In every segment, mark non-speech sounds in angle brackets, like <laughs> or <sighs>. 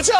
What's up,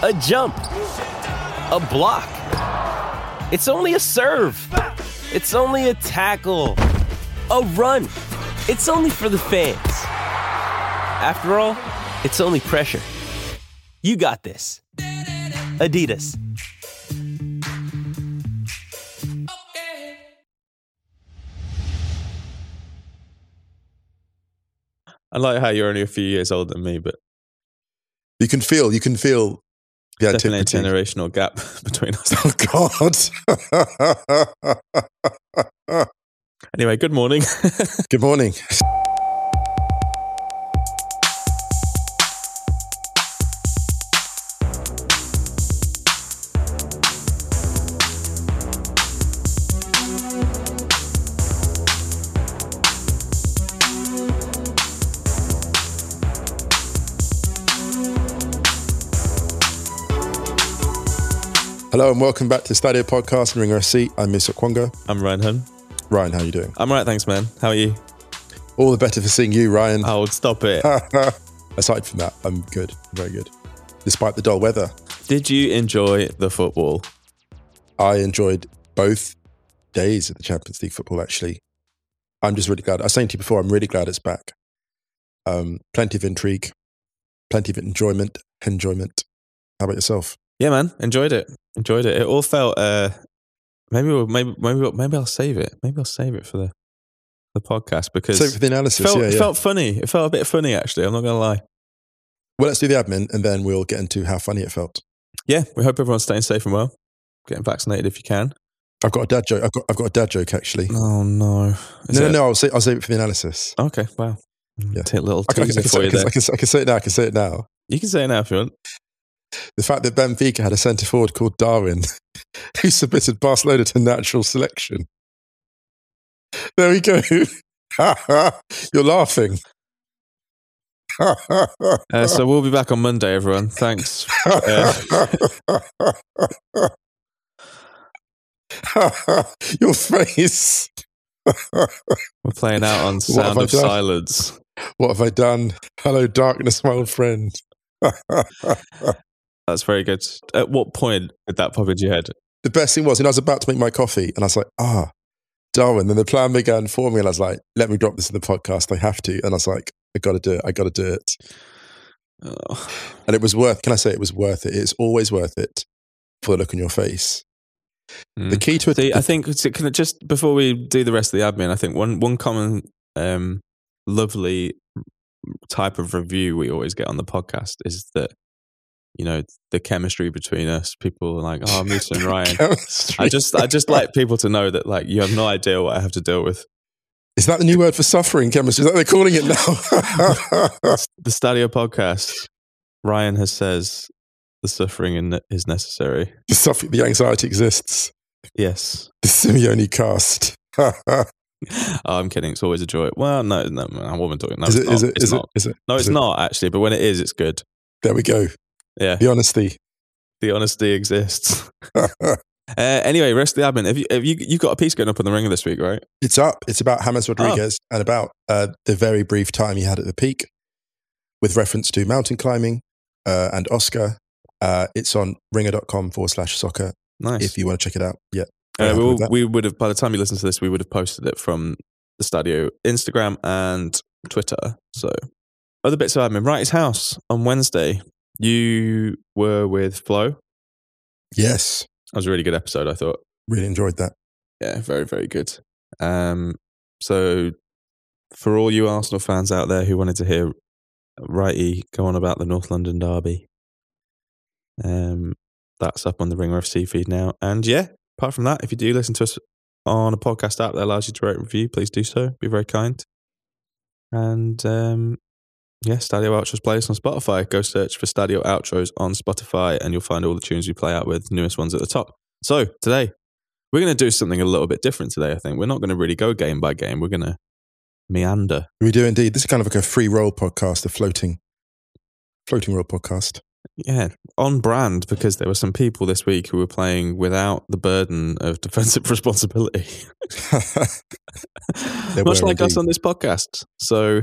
a jump, a block. It's only a serve. It's only a tackle, a run. It's only for the fans. After all, it's only pressure. You got this. Adidas. I like how you're only a few years older than me, but you can feel you can feel yeah, definitely a generational gap <laughs> between us. Oh God. <laughs> anyway, good morning. <laughs> good morning. Hello and welcome back to the Stadio Podcast and Ringer FC. I'm Musa Okwonga. I'm Ryan Hunn. Ryan, how are you doing? I'm right, thanks, man. How are you? All the better for seeing you, Ryan. Oh, stop it. <laughs> Aside from that, I'm good. Very good. Despite the dull weather. Did you enjoy the football? I enjoyed both days of the Champions League football, actually. I'm just really glad. I was saying to you before, I'm really glad it's back. Um, plenty of intrigue, plenty of enjoyment. Enjoyment. How about yourself? Yeah, man, enjoyed it. Enjoyed it. It all felt. Uh, maybe we'll, maybe maybe maybe I'll save it. Maybe I'll save it for the the podcast because save it for the analysis. It felt, yeah, yeah. it felt funny. It felt a bit funny actually. I'm not gonna lie. Well, let's do the admin and then we'll get into how funny it felt. Yeah, we hope everyone's staying safe and well. Getting vaccinated if you can. I've got a dad joke. I've got I've got a dad joke actually. Oh no! Is no, no, no. I'll say I'll save it for the analysis. Okay. Wow. Yeah. Take a little I can, I, can, for you I, can, I, can, I can say it now. I can say it now. You can say it now if you want the fact that Benfica had a centre forward called Darwin <laughs> who submitted Barcelona to natural selection. There we go. <laughs> You're laughing. <laughs> uh, so we'll be back on Monday, everyone. Thanks. Uh, Your face. We're playing out on Sound of Silence. What have I done? Hello, darkness, my old friend. That's very good. At what point did that pop into your head? The best thing was, and I was about to make my coffee, and I was like, ah, Darwin. Then the plan began for me, and I was like, let me drop this in the podcast. I have to. And I was like, I got to do it. I got to do it. Oh. And it was worth, can I say it was worth it? It's always worth it for the look on your face. Mm. The key to it. I think, can it just before we do the rest of the admin, I think one, one common um, lovely type of review we always get on the podcast is that you know the chemistry between us. People are like, "Oh, Musa <laughs> and Ryan." I just, I just <laughs> like people to know that like you have no idea what I have to deal with. Is that the new word for suffering chemistry? Is that they're calling it now? the Stadio podcast. Ryan has says the suffering is necessary. The suffering, the anxiety exists. Yes. The Simeone cast. <laughs> oh, I'm kidding. It's always a joy. Well, no, no, I wasn't talking. No, is it? Is it? Is it? Is it? No, it's it? not actually. But when it is, it's good. There we go. Yeah. The honesty. The honesty exists. <laughs> uh, anyway, rest of the admin. Have you, have you you got a piece going up on the ringer this week, right? It's up. It's about James Rodriguez oh. and about uh, the very brief time he had at the peak, with reference to mountain climbing uh, and Oscar. Uh, it's on ringer.com forward slash soccer. Nice. If you want to check it out. Yeah. Uh, we, will, we would have, by the time you listen to this, we would have posted it from the Stadio Instagram and Twitter. So other bits of admin. Wright House on Wednesday. You were with Flo. Yes, That was a really good episode, I thought. really enjoyed that. Yeah, very, very good. Um, so, for all you Arsenal fans out there who wanted to hear Righty go on about the North London derby, um, that's up on the Ringer FC feed now. And yeah, apart from that, if you do listen to us on a podcast app that allows you to rate and review, please do so. Be very kind. And um, yeah, Stadio Outros plays on Spotify. Go search for Stadio Outros on Spotify, and you'll find all the tunes we play out with, newest ones at the top. So today, we're going to do something a little bit different today. I think we're not going to really go game by game. We're going to meander. We do indeed. This is kind of like a free roll podcast, a floating, floating roll podcast. Yeah, on brand because there were some people this week who were playing without the burden of defensive <laughs> responsibility, <laughs> much like us on this podcast. So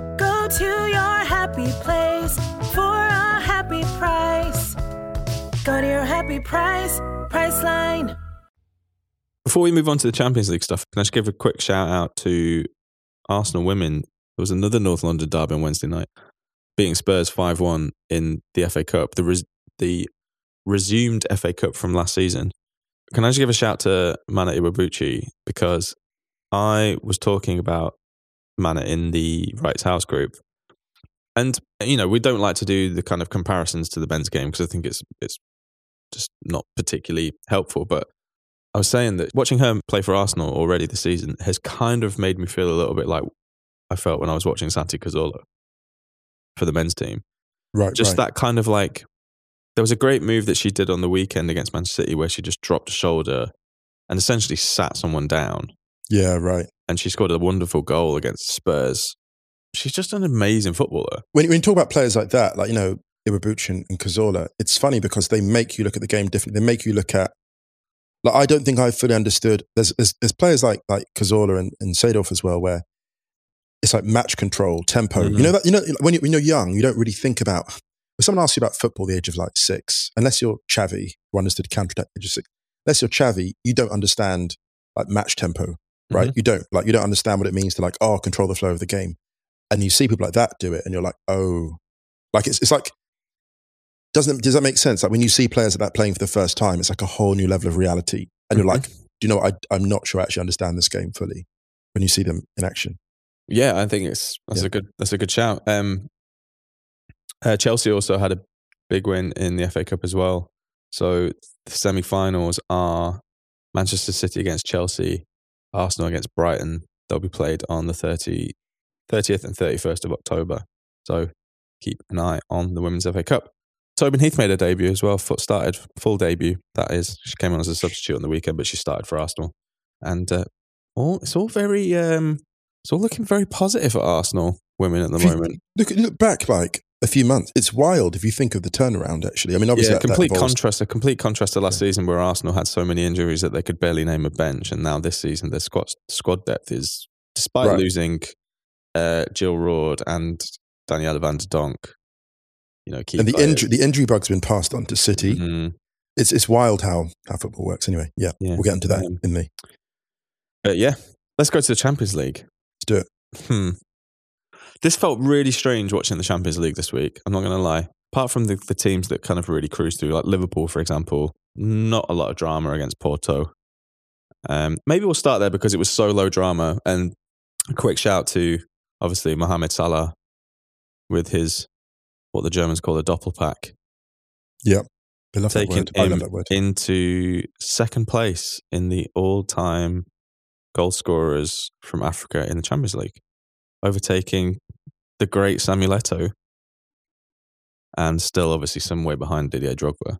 Go to your happy place for a happy price. Go to your happy price, Priceline. Before we move on to the Champions League stuff, can I just give a quick shout out to Arsenal women? There was another North London derby on Wednesday night, beating Spurs 5 1 in the FA Cup, the, res- the resumed FA Cup from last season. Can I just give a shout to Mana Iwabuchi? Because I was talking about Mana in the Rights House group. And, you know, we don't like to do the kind of comparisons to the men's game because I think it's, it's just not particularly helpful. But I was saying that watching her play for Arsenal already this season has kind of made me feel a little bit like I felt when I was watching Santi Cazorla for the men's team. Right, Just right. that kind of like, there was a great move that she did on the weekend against Manchester City where she just dropped a shoulder and essentially sat someone down. Yeah, right. And she scored a wonderful goal against Spurs. She's just an amazing footballer. When, when you talk about players like that, like, you know, Iwabuchi and, and Cazorla, it's funny because they make you look at the game differently. They make you look at, like, I don't think I fully understood. There's, there's, there's players like, like Cazorla and, and Seedorf as well, where it's like match control, tempo. Mhm. You know that, you know, when, you, when you're young, you don't really think about, when someone asks you about football at the age of like six, unless you're Xavi, who understood counter at the age of six, unless you're Xavi, you don't understand like match tempo, right? Mhm. You don't, like, you don't understand what it means to like, oh, control the flow of the game. And you see people like that do it and you're like, oh, like it's, it's like, doesn't, does that make sense? Like when you see players like that playing for the first time, it's like a whole new level of reality. And you're Mhm. like, do you know what? I, I'm not sure I actually understand this game fully when you see them in action. Yeah, I think it's that's Yeah. a good that's a good shout. Um, uh, Chelsea also had a big win in the FA Cup as well. So the semi-finals are Manchester City against Chelsea, Arsenal against Brighton. They'll be played on the 30, 30th and 31st of October. So keep an eye on the Women's FA Cup. Tobin Heath made her debut as well. Foot started full debut. That is, she came on as a substitute on the weekend, but she started for Arsenal. And uh, all it's all very um, it's all looking very positive at Arsenal women at the If you moment. Look, look back like a few months. It's wild if you think of the turnaround, actually. I mean, obviously, Yeah, that- that complete involves- contrast. A complete contrast to last season, where Arsenal had so many injuries that they could barely name a bench, and now this season their squad squad depth is, despite Right. losing uh, Jill Roord and Danielle van de Donk, you know, key And the players. injury, the injury bug's been passed on to City. Mhm. It's it's wild how, how football works. Anyway, yeah, Yeah. we'll get into that Um, in the yeah, let's go to the Champions League. let's do it. Hmm. This felt really strange watching the Champions League this week. I'm not going to lie. Apart from the, the teams that kind of really cruise through, like Liverpool, for example, not a lot of drama against Porto. Um, maybe we'll start there because it was so low drama. And a quick shout to obviously Mohamed Salah with his what the Germans call a doppelpack, Yeah, I love that taking word. I him love that word. into second place in the all-time goal scorers from Africa in the Champions League, overtaking the great Samuel Eto'o, and still obviously some way behind Didier Drogba.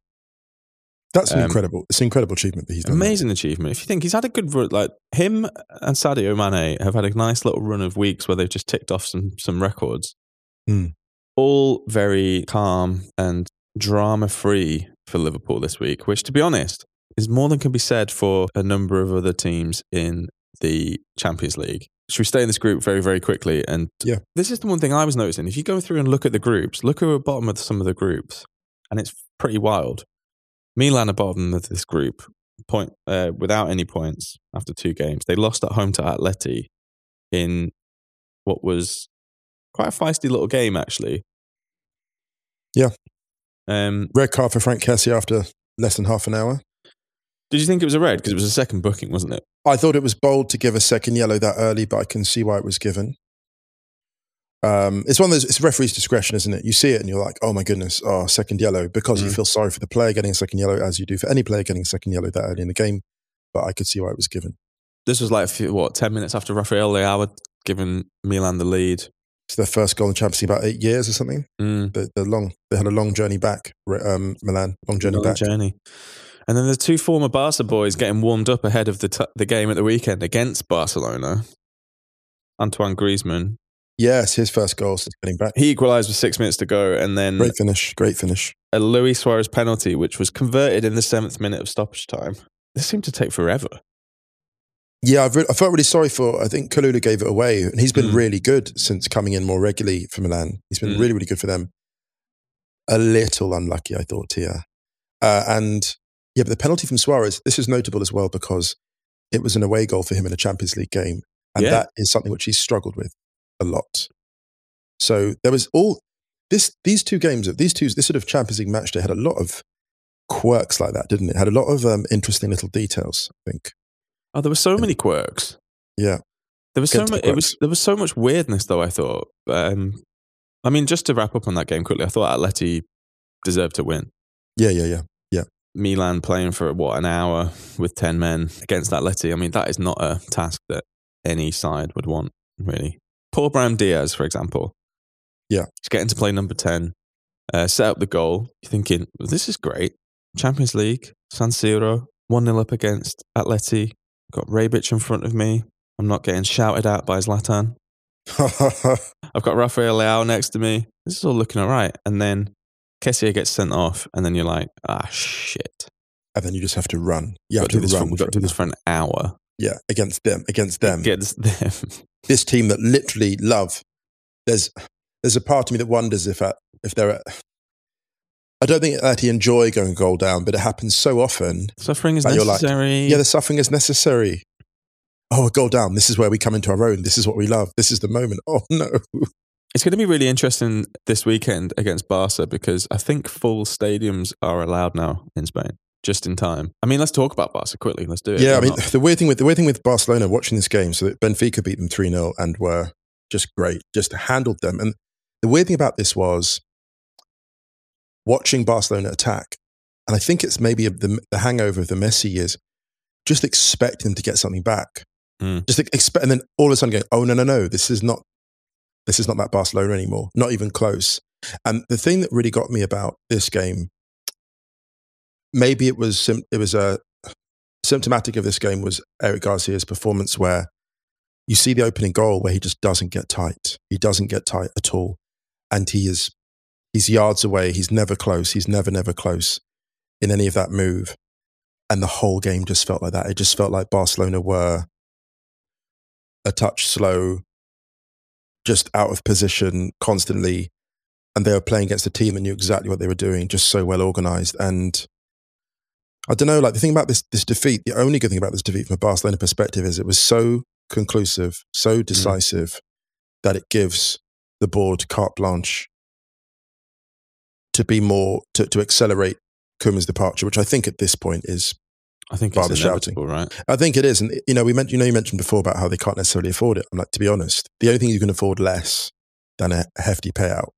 That's an um, incredible. It's an incredible achievement that he's done. Amazing achievement. If you think he's had a good run, like him and Sadio Mane have had a nice little run of weeks where they've just ticked off some some records. Hmm. All very calm and drama free for Liverpool this week, which, to be honest, is more than can be said for a number of other teams in the Champions League. Should we stay in this group very, very quickly? And Yeah. this is the one thing I was noticing. If you go through and look at the groups, look at the bottom of some of the groups, and it's pretty wild. Milan are bottom of this group, point uh, without any points after two games. They lost at home to Atleti in what was quite a feisty little game, actually. Yeah. Um, Red card for Franck Kessie after less than half an hour. did you think it was a red? Because it was a second booking, wasn't it? I thought it was bold to give a second yellow that early, but I can see why it was given. Um, it's one of those, it's referee's discretion, isn't it? You see it and you're like, oh my goodness, oh, second yellow, because you Mm. feel sorry for the player getting a second yellow, as you do for any player getting a second yellow that early in the game. But I could see why it was given. This was like, a few, what, 10 minutes after Rafael Leao had given Milan the lead. It's their first goal in Champions League about eight years or something. Mm, The, the long, they had a long journey back, um, Milan, long journey long back. journey. And then the two former Barca boys getting warmed up ahead of the, t- the game at the weekend against Barcelona. Antoine Griezmann. Yes, his first goal since getting back. He equalised with six minutes to go. And then Great finish, great finish. a Luis Suarez penalty, which was converted in the seventh minute of stoppage time. This seemed to take forever. Yeah, I've re- I felt really sorry for. I think Kalulu gave it away, and he's been Mm. really good since coming in more regularly for Milan. He's been Mm. really, really good for them. A little unlucky, I thought, here. Uh, and yeah, but the penalty from Suarez. This is notable as well because it was an away goal for him in a Champions League game, and Yeah. that is something which he's struggled with a lot. So there was all this. These two games, these two, this sort of Champions League match day had a lot of quirks like that, didn't it? Had a lot of um, interesting little details. I think. Oh, there were so many quirks. Yeah. There was so Get much. It was there was so much weirdness, though. I thought. Um, I mean, just to wrap up on that game quickly, I thought Atleti deserved to win. Yeah, yeah, yeah. Milan playing for what an hour with ten men against Atleti. I mean, that is not a task that any side would want. Really, poor Brahim Diaz, for example. Yeah. he's getting to play number ten. Uh, set up the goal. You're thinking, well, this is great. Champions League, San Siro, one 0 up against Atleti. Got Rebic in front of me. I'm not getting shouted at by Zlatan. <laughs> I've got Rafael Leao next to me. This is all looking all right. And then Kessie gets sent off, and then you're like, ah, shit. and then you just have to run. You have to to do this for, run. we've got to do this for an hour. yeah, against them, against them. Against them. <laughs> This team that literally love. There's there's a part of me that wonders if at, if they're. At, I don't think that he enjoy going goal down, but it happens so often. Suffering is you're like, necessary. Yeah, the suffering is necessary. Oh, goal down. This is where we come into our own. This is what we love. This is the moment. <laughs> Oh no. It's going to be really interesting this weekend against Barca because I think full stadiums are allowed now in Spain, just in time. I mean, let's talk about Barca quickly. Let's do it. Yeah, I mean not? the weird thing with the weird thing with Barcelona watching this game, so that Benfica beat them three 0 and were just great, just handled them. And the weird thing about this was watching Barcelona attack, and I think it's maybe the, the hangover of the Messi years, just expecting them to get something back, Mm. just expect, and then all of a sudden going, oh no no no, this is not, this is not that Barcelona anymore, not even close. And the thing that really got me about this game, maybe it was it was a symptomatic of this game was Eric Garcia's performance, where you see the opening goal where he just doesn't get tight. He doesn't get tight at all, and he is he's yards away. He's never close. He's never never close in any of that move, and the whole game just felt like that. It just felt like Barcelona were a touch slow, just out of position constantly, and they were playing against a team that knew exactly what they were doing, just so well organized and. I don't know. Like the thing about this this defeat, the only good thing about this defeat from a Barcelona perspective is it was so conclusive, so mm-hmm. decisive that it gives the board carte blanche to be more to, to accelerate Koeman's departure, which I think at this point is I think it's shouting. right? I think it is. And you know, we meant you know you mentioned before about how they can't necessarily afford it. I'm like, to be honest, the only thing you can afford less than a hefty payout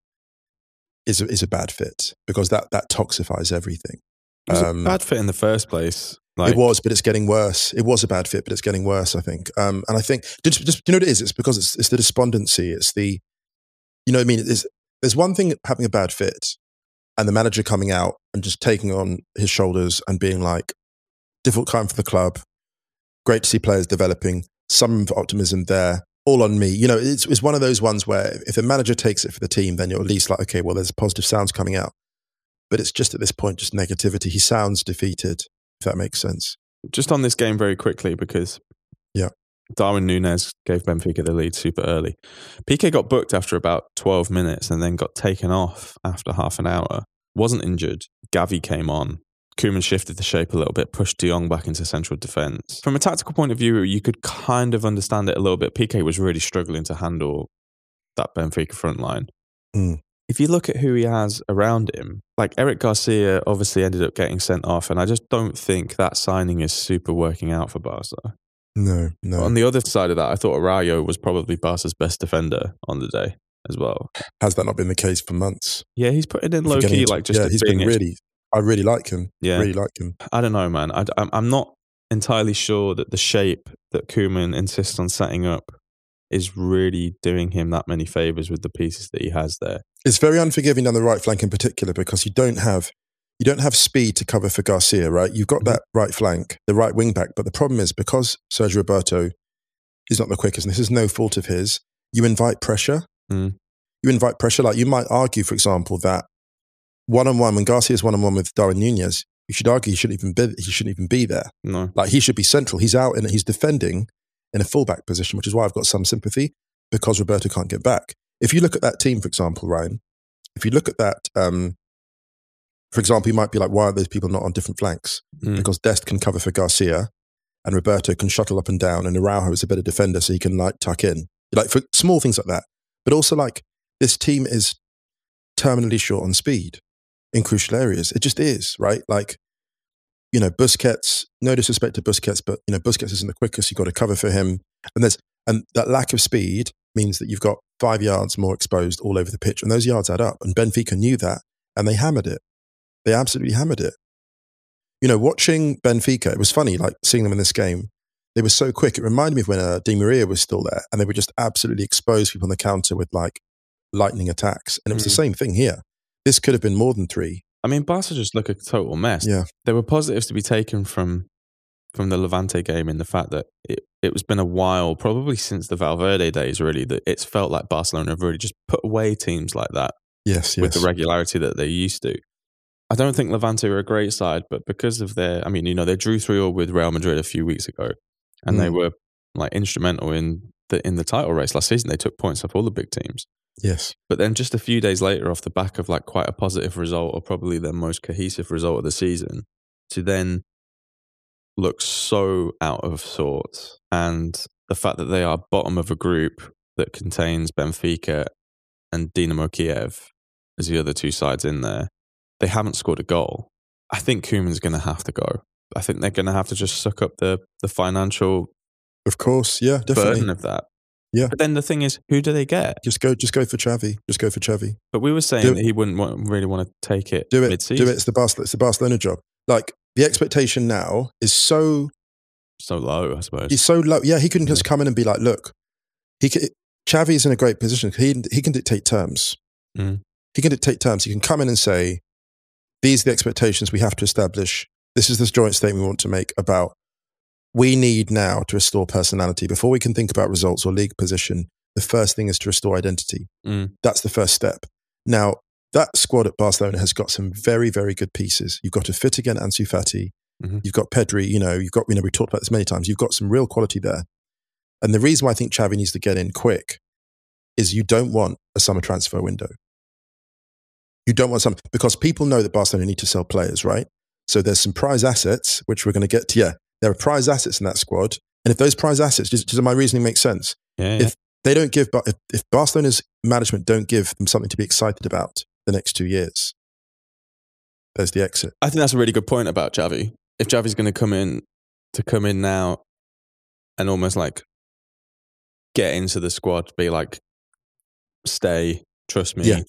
is a, is a bad fit because that that toxifies everything. It was Um, a bad fit in the first place. Like, it was, but it's getting worse. It was a bad fit, but it's getting worse. I think, um, and I think just, just you know what it is. It's because it's, it's the despondency. It's the, you know, what I mean, it's, there's one thing having a bad fit, and the manager coming out and just taking on his shoulders and being like, difficult time for the club. Great to see players developing. Some optimism there. All on me. You know, it's, it's one of those ones where if the manager takes it for the team, then you're at least like, okay, well, there's positive sounds coming out. but it's just at this point just negativity. He sounds defeated, if that makes sense. Just on this game very quickly because Yeah. Darwin Nunez gave Benfica the lead super early. Piqué got booked after about 12 minutes and then got taken off after half an hour. Wasn't injured. Gavi came on. Koeman shifted the shape a little bit, pushed De Jong back into central defence. From a tactical point of view, you could kind of understand it a little bit. Piqué was really struggling to handle that Benfica front line. Mm. If you look at who he has around him, like Eric Garcia obviously ended up getting sent off, and I just don't think that signing is super working out for Barca. No, no. On the other side of that, I thought Araujo was probably Barca's best defender on the day as well. Has that not been the case for months? Yeah, he's putting in low key, into- like just yeah, he's been really. I really like him. Yeah. really like him. I don't know, man. I, I'm not entirely sure that the shape that Koeman insists on setting up is really doing him that many favors with the pieces that he has there. It's very unforgiving down the right flank in particular because you don't have you don't have speed to cover for Garcia, right? You've got Mm-hmm. that right flank, the right wing back, but the problem is because Sergi Roberto is not the quickest, and this is no fault of his. You invite pressure. Mm. You invite pressure. Like you might argue, for example, that one on one when Garcia's one on one with Darwin Nunez, you should argue he shouldn't even be he shouldn't even be there. No. Like he should be central. He's out and he's defending in a fullback position, which is why I've got some sympathy because Roberto can't get back. If you look at that team, for example, Ryan, if you look at that, um, for example, you might be like, why are those people not on different flanks? Mm. Because Dest can cover for Garcia and Roberto can shuttle up and down and Araujo is a better defender so he can like tuck in. Like for small things like that. But also like this team is terminally short on speed in crucial areas. It just is, right? Like, you know, Busquets, no disrespect to Busquets, but you know, Busquets isn't the quickest. You've got to cover for him. And there's and that lack of speed means that you've got five yards more exposed all over the pitch. And those yards add up. And Benfica knew that and they hammered it. They absolutely hammered it. You know, watching Benfica, it was funny, like seeing them in this game. They were so quick. It reminded me of when uh, Di Maria was still there and they would just absolutely expose people on the counter with like lightning attacks. And it was the Mm. same thing here. This could have been more than three. I mean, Barca just look a total mess. Yeah. There were positives to be taken from from the Levante game in the fact that it, it was been a while, probably since the Valverde days, really, that it's felt like Barcelona have really just put away teams like that Yes, yes. with the regularity that they used to. I don't think Levante are a great side, but because of their, I mean, you know, they drew three all with Real Madrid a few weeks ago, and they Mm. were like instrumental in the in the title race last season. They took points off all the big teams. Yes. But then just a few days later, off the back of like quite a positive result, or probably their most cohesive result of the season, to then look so out of sorts. And the fact that they are bottom of a group that contains Benfica and Dinamo Kiev as the other two sides in there, they haven't scored a goal. I think Koeman's going to have to go. I think they're going to have to just suck up the, the financial Of course. Yeah, definitely. burden of that. Yeah. But then the thing is, who do they get? Just go just go for Xavi. Just go for Xavi. But we were saying that he wouldn't want, really want to take it Do it. mid-season. Do it. It's the Barcelona, it's the Barcelona job. Like the expectation now is so So low, I suppose. he's so low. Yeah, he couldn't just come in and be like, look, he can, Xavi's in a great position. He he can dictate terms. Mm. He can dictate terms. He can come in and say, these are the expectations we have to establish. This is this joint statement we want to make about we need now to restore personality before we can think about results or league position. The first thing is to restore identity. Mm. That's the first step. Now, that squad at Barcelona has got some very, very good pieces. You've got a fit again Ansu Fati. Mhm. You've got Pedri. You know, you've got, you know, we talked about this many times. You've got some real quality there. And the reason why I think Xavi needs to get in quick is you don't want a summer transfer window. You don't want some, because people know that Barcelona need to sell players, right? So there's some prize assets, which we're going to get to. Yeah, there are prize assets in that squad. And if those prize assets, does, does my reasoning make sense? Yeah, yeah. If they don't give, if, if Barcelona's management don't give them something to be excited about the next two years, there's the exit. I think that's a really good point about Xavi. If Xavi's going to come in to come in now and almost like get into the squad, be like, stay, trust me, Yeah.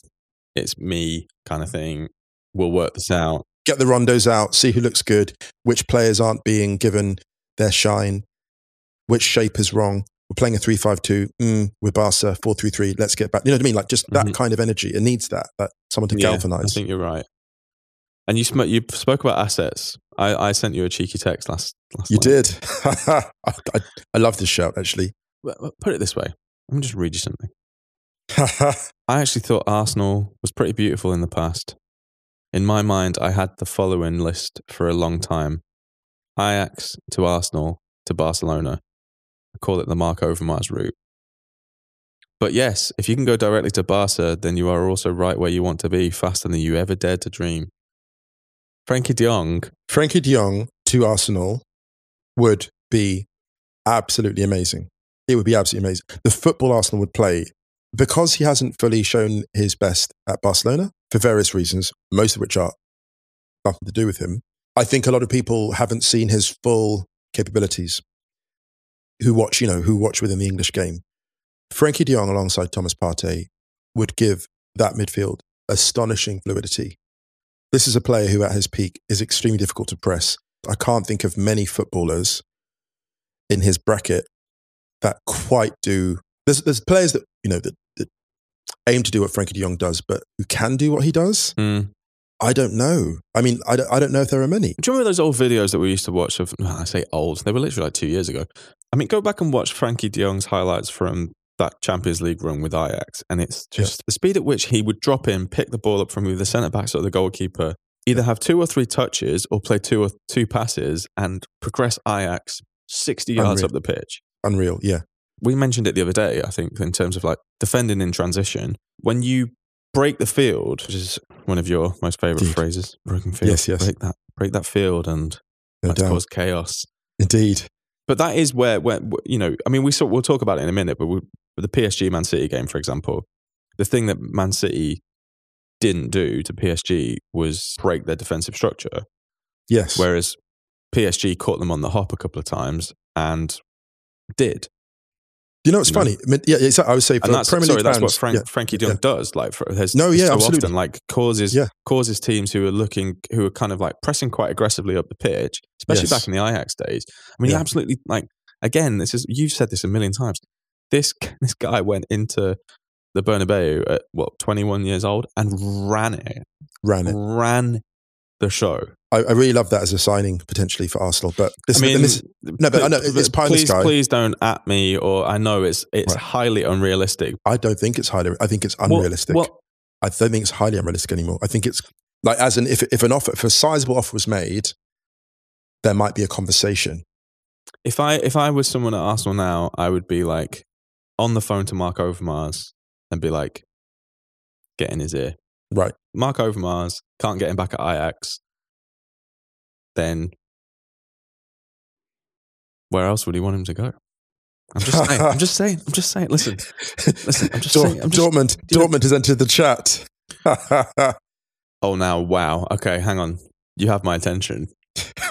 it's me, kind of thing. We'll work this out. Get the rondos out, see who looks good, which players aren't being given their shine, which shape is wrong. We're playing a 3 5 2, mm, we're Barca, 4 3 3, let's get back. You know what I mean? Like just that Mhm. kind of energy. It needs that, that someone to Yeah, I think you're right. And you sm- you spoke about assets. I, I sent you a cheeky text last. last You night. did. <laughs> I, I, I love this shout, actually. Put it this way. Let me just read you something. <laughs> I actually thought Arsenal was pretty beautiful in the past. In my mind, I had the following list for a long time Ajax to Arsenal to Barcelona. I call it the Marc Overmars route. But yes, if you can go directly to Barca, then you are also right where you want to be, faster than you ever dared to dream. Frenkie de Jong, Frenkie de Jong to Arsenal would be absolutely amazing. It would be absolutely amazing. The football Arsenal would play because he hasn't fully shown his best at Barcelona for various reasons, most of which are nothing to do with him. I think a lot of people haven't seen his full capabilities who watch, you know, who watch within the English game. Frenkie de Jong alongside Thomas Partey would give that midfield astonishing fluidity. This is a player who at his peak is extremely difficult to press. I can't think of many footballers in his bracket that quite do. There's, there's players that, you know, that, that aim to do what Frenkie de Jong does, but who can do what he does. mm. I don't know. I mean, I don't, I don't know if there are many. Do you remember those old videos that we used to watch of, I say old, they were literally like two years ago. I mean, go back and watch Frenkie de Jong's highlights from that Champions League run with Ajax. And it's just the speed at which he would drop in, pick the ball up from either the centre backs or the goalkeeper, either have two or three touches or play two or two passes and progress Ajax 60 yards Unreal. up the pitch. Unreal. Yeah. We mentioned it the other day, I think, in terms of like defending in transition. When you break the field, which is one of your most favourite phrases, broken field. Yes, yes. Break that, break that field and cause chaos. Indeed. But that is where, where you know, I mean, we saw, we'll talk about it in a minute, but we, the PSG Man City game, for example, the thing that Man City didn't do to PSG was break their defensive structure, Yes. whereas PSG caught them on the hop a couple of times and did. You know, it's you know? funny. I mean, yeah, I would say for And that's Premier sorry, League that's what fans, Frank, yeah, Frankie yeah. does. Like, for, has, No, yeah, so absolutely. often like causes Yeah. causes teams who are looking who are kind of like pressing quite aggressively up the pitch, especially Yes. back in the Ajax days. I mean, he absolutely like again. This is you've said this a million times. This <laughs> this guy went into the Bernabeu at what twenty one years old and ran it, ran it. ran the show. I, I really love that as a signing potentially for Arsenal. But this, I mean, this, no, but I know it's pie please, please don't at me, or I know it's it's Right. highly unrealistic. I don't think it's highly. I think it's Well- unrealistic. well, I don't think it's highly unrealistic anymore. I think it's like as an if if an offer if a sizable offer was made, there might be a conversation. if I if I was someone at Arsenal now, I would be like on the phone to Marc Overmars and be like, get in his ear. Right. Marc Overmars can't get him back at Ajax. Then where else would he want him to go? I'm just saying. I'm just saying. I'm just saying. Listen, listen. I'm just Dor- saying. I'm just, Dortmund, <laughs> you know- Dortmund has entered the chat. <laughs> oh, now, wow. Okay, hang on. You have my attention. <laughs>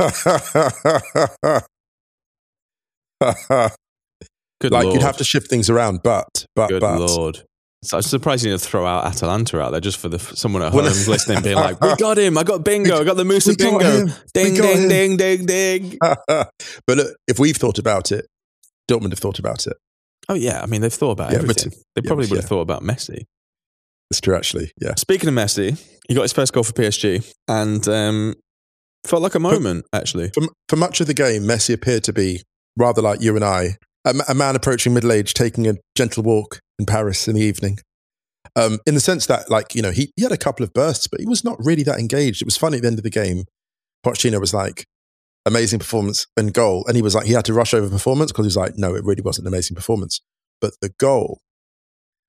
Good like lord. you'd have to shift things around, but but Good but lord. So I'm surprised you didn't throw out Atalanta out there just for the someone at home listening, being like, "We got him! I got bingo! I got the we got bingo! Ding, ding, ding, ding, <laughs> ding!" but look, if we've thought about it, Dortmund have thought about it. Oh yeah, I mean they've thought about Yeah, but- everything. they probably but would have yeah. thought about Messi. It's true, actually. Yeah. Speaking of Messi, he got his first goal for PSG, and um, felt like a moment actually. For, for much of the game, Messi appeared to be rather like you and I, a, man approaching middle age, taking a gentle walk in Paris in the evening. Um, in the sense that, like, you know, he, he had a couple of bursts, but he was not really that engaged. It was funny at the end of the game. Pochettino was like, amazing performance and goal. And he was like, he had to rush over performance because he was like, no, it really wasn't an amazing performance. But the goal,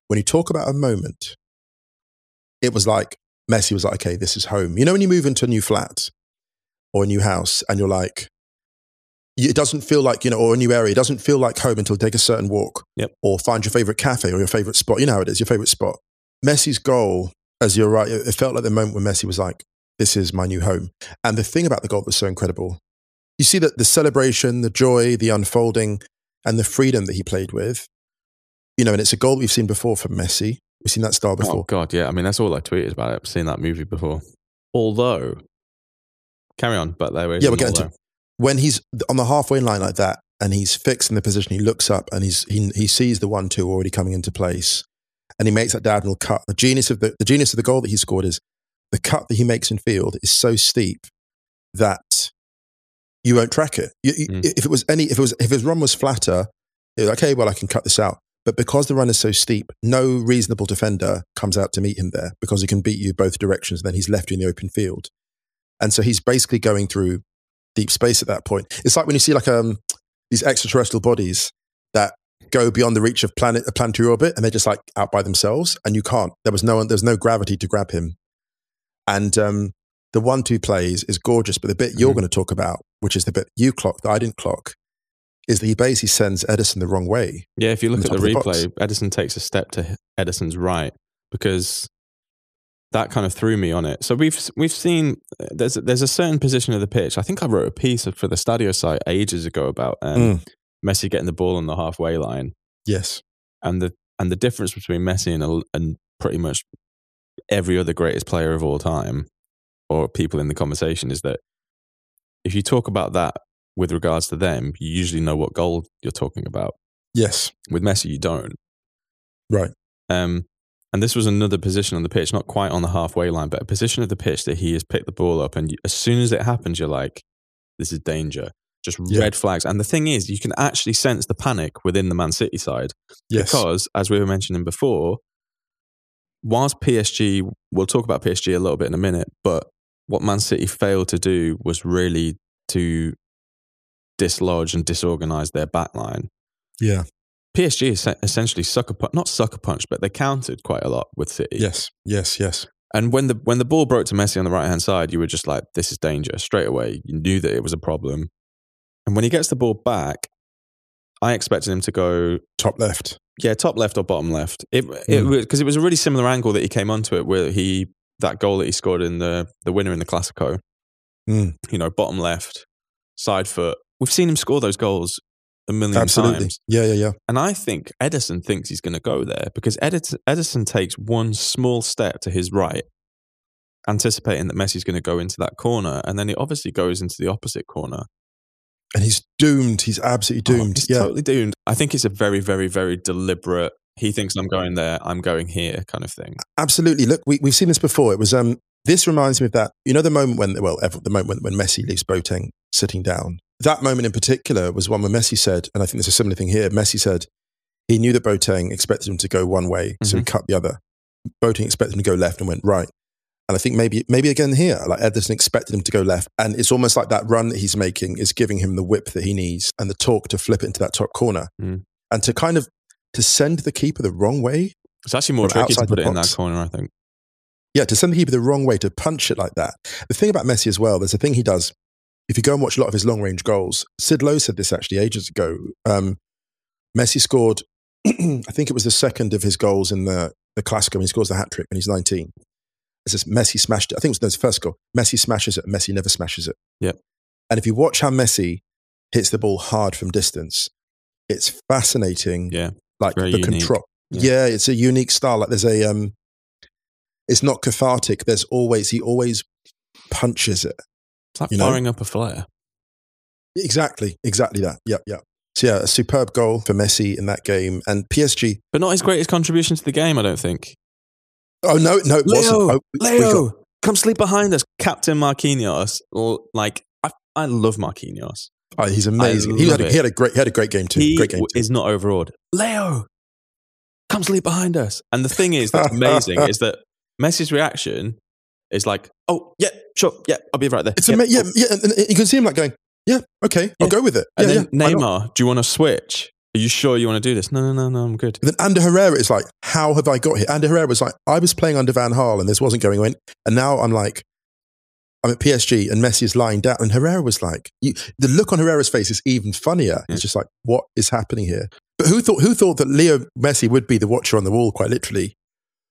when you talk about a moment, it was like Messi was like, okay, this is home. You know, when you move into a new flat or a new house and you're like, it doesn't feel like, you know, or a new area, it doesn't feel like home until you take a certain walk Yep. or find your favorite cafe or your favorite spot. You know how it is, your favorite spot. Messi's goal, as you're right, it felt like the moment when Messi was like, this is my new home. And the thing about the goal was so incredible, you see that the celebration, the joy, the unfolding, and the freedom that he played with, you know, and it's a goal we've seen before from Messi. We've seen that style before. Oh god, yeah. I mean that's all I tweeted about it. I've seen that movie before. Although, carry on, but there is Yeah, we're get into although. When he's on the halfway line like that and he's fixed in the position, he looks up and he's, he, he sees the one two already coming into place and he makes that diagonal cut. The genius of the, the genius of the goal that he scored is the cut that he makes in field is so steep that you won't track it. You, you- Mm. If it was any, if it was, if his run was flatter, you're like, okay, well, I can cut this out. But because the run is so steep, no reasonable defender comes out to meet him there because he can beat you both directions. And then he's left you in the open field. And so he's basically going through deep space at that point. It's like when you see like um, these extraterrestrial bodies that go beyond the reach of planet a planetary orbit and they're just like out by themselves and you can't. There was no one there's no gravity to grab him. And um, the one two plays is gorgeous, but the bit you're Mhm. going to talk about, which is the bit you clocked that I didn't clock, is that he basically sends Ederson the wrong way. Yeah, if you look on at the of the replay, Ederson takes a step to Ederson's right because that kind of threw me on it. So we've we've seen there's there's a certain position of the pitch. I think I wrote a piece for the Stadio site ages ago about um, Mm. Messi getting the ball on the halfway line Yes. and the and the difference between Messi and and pretty much every other greatest player of all time or people in the conversation is that if you talk about that with regards to them, you usually know what goal you're talking about. Yes. With Messi, you don't. Right. Um, and this was another position on the pitch, not quite on the halfway line, but a position of the pitch that he has picked the ball up. And as soon as it happens, you're like, this is danger. Just Yeah. red flags. And the thing is, you can actually sense the panic within the Man City side Yes. because, as we were mentioning before, whilst PSG, we'll talk about PSG a little bit in a minute, but what Man City failed to do was really to dislodge and disorganize their backline. yeah. PSG is essentially sucker punch, not sucker punch, but they countered quite a lot with City. Yes. Yes. Yes. And when the when the ball broke to Messi on the right hand side, you were just like, "This is danger." Straight away, you knew that it was a problem. And when he gets the ball back, I expected him to go, Top left. yeah, top left or bottom left. It it Mm. because it was a really similar angle that he came onto it, where he that goal that he scored in the the winner in the Classico. Mm. You know, bottom left, side foot. We've seen him score those goals a million Absolutely. times. Yeah. Yeah. Yeah. And I think Ederson thinks he's going to go there because Ederson, Ederson takes one small step to his right, anticipating that Messi's going to go into that corner. And then he obviously goes into the opposite corner. And he's doomed. He's absolutely Oh, doomed. he's yeah. totally doomed. I think it's a very, very, very deliberate, he thinks I'm going there, I'm going here kind of thing. Absolutely. Look, we, we've seen this before. It was um. This reminds me of that. You know, the moment when well, ever, the moment when Messi leaves Boateng sitting down. That moment in particular was one where Messi said, and I think there's a similar thing here. Messi said he knew that Boateng expected him to go one way, so he Mhm. cut the other. Boateng expected him to go left and went right. And I think maybe maybe again here, like Ederson expected him to go left, and it's almost like that run that he's making is giving him the whip that he needs and the torque to flip it into that top corner, Mm. and to kind of to send the keeper the wrong way It's actually more tricky to put it in that corner, I think. Yeah, to send the keeper the wrong way, to punch it like that. The thing about Messi as well, there's a thing he does. If you go and watch a lot of his long range goals, Sid Lowe said this actually ages ago. Um, Messi scored, <clears throat> I think it was the second of his goals in the, the Classico, and he scores the hat trick when he's 19. It says Messi smashed it. I think it was no, his first goal. Messi smashes it, Messi never smashes it. Yep. And if you watch how Messi hits the ball hard from distance, it's fascinating. Yeah. Like the unique. control. Yeah. Yeah. it's a unique style. Like there's a um it's not cathartic. There's always he always punches it. It's like You know? firing up a flare. Exactly, exactly that. Yeah, yeah. So yeah, a superb goal for Messi in that game. And PSG But not his greatest contribution to the game, I don't think. Oh no, no, it wasn't. Leo, Oh, we- we Leo, got- come sleep behind us. Captain Marquinhos. Like, I, I love Marquinhos. oh, he's amazing. He had, a, he had a great he had a great game too. He great game too. is not overawed. Leo, come sleep behind us. And the thing is, that's <laughs> amazing, is that Messi's reaction is like, oh, yeah, sure, yeah, I'll be right there. It's yeah, ama- yeah, cool." yeah, and, and you can see him like going, yeah, okay, I'll go with it. And yeah, then yeah. Neymar, do you want to switch? Are you sure you want to do this? No, no, no, no, I'm good. Then Ander Herrera is like, how have I got here? Ander Herrera was like, I was playing under Van Gaal and this wasn't going in. And now I'm like, I'm at PSG and Messi is lying down. And Herrera was like, you, the look on Herrera's face is even funnier. It's just like, what is happening here? But who thought, who thought that Leo Messi would be the watcher on the wall, quite literally?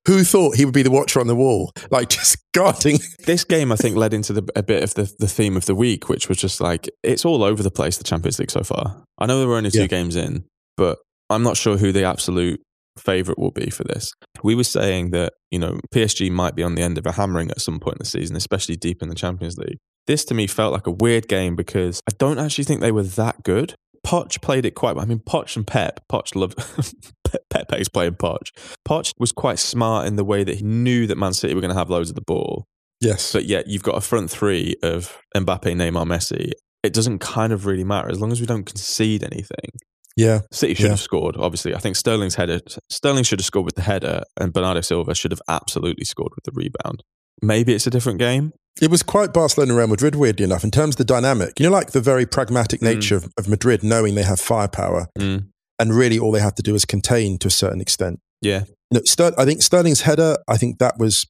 Who thought he would be the watcher on the wall? Like <laughs> just guarding. This game, I think, led into the, a bit of the, the theme of the week, which was just like, it's all over the place, the Champions League so far. I know there were only two Yeah. games in, but I'm not sure who the absolute favourite will be for this. We were saying that, you know, PSG might be on the end of a hammering at some point in the season, especially deep in the Champions League. This to me felt like a weird game because I don't actually think they were that good. Poch played it quite well. I mean, Poch and Pep, Poch loved, <laughs> Pepe's playing Poch. Poch was quite smart in the way that he knew that Man City were going to have loads of the ball. Yes. But yet you've got a front three of Mbappe, Neymar, Messi. It doesn't kind of really matter as long as we don't concede anything. Yeah. City should Yeah. have scored. Obviously, I think Sterling's header. Sterling should have scored with the header, and Bernardo Silva should have absolutely scored with the rebound. Maybe it's a different game. It was quite Barcelona Real Madrid, weirdly enough, in terms of the dynamic. You know, like the very pragmatic nature of, of Madrid, knowing they have firepower, Mm. and really all they have to do is contain to a certain extent. Yeah, You know, Ster- I think Sterling's header, I think that was,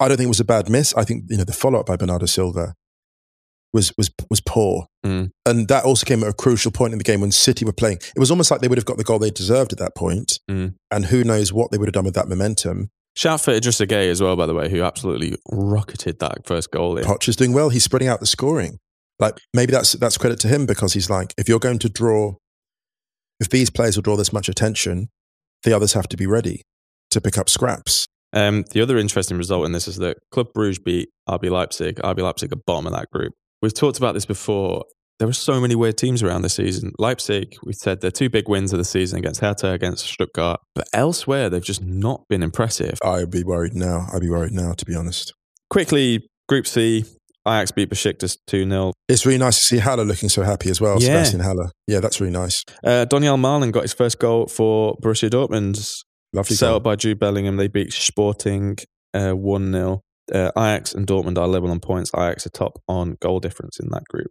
I don't think it was a bad miss. I think, you know, the follow up by Bernardo Silva was, was, was poor. Mm. And that also came at a crucial point in the game when City were playing. It was almost like they would have got the goal they deserved at that point, Mm. And who knows what they would have done with that momentum. Shout for Idrissa Gueye as well, by the way, who absolutely rocketed that first goal in. Poch is doing well. He's spreading out the scoring. Like maybe that's that's credit to him because he's like, if you're going to draw, if these players will draw this much attention, the others have to be ready to pick up scraps. Um, the other interesting result in this is that Club Bruges beat RB Leipzig. RB Leipzig are bottom of that group. We've talked about this before. There were so many weird teams around this season. Leipzig, we've said they're two big wins of the season against Hertha, against Stuttgart, but elsewhere they've just not been impressive. I'd be worried now. I'd be worried now, to be honest. Quickly, Group C, Ajax beat Besiktas 2 0. It's really nice to see Haller looking so happy as well. Yeah. Sebastian Haller. Yeah, that's really nice. Uh, Donyell Malen got his first goal for Borussia Dortmund. Lovely Set goal. up by Jude Bellingham. They beat Sporting uh, 1 0. Uh, Ajax and Dortmund are level on points. Ajax are top on goal difference in that group.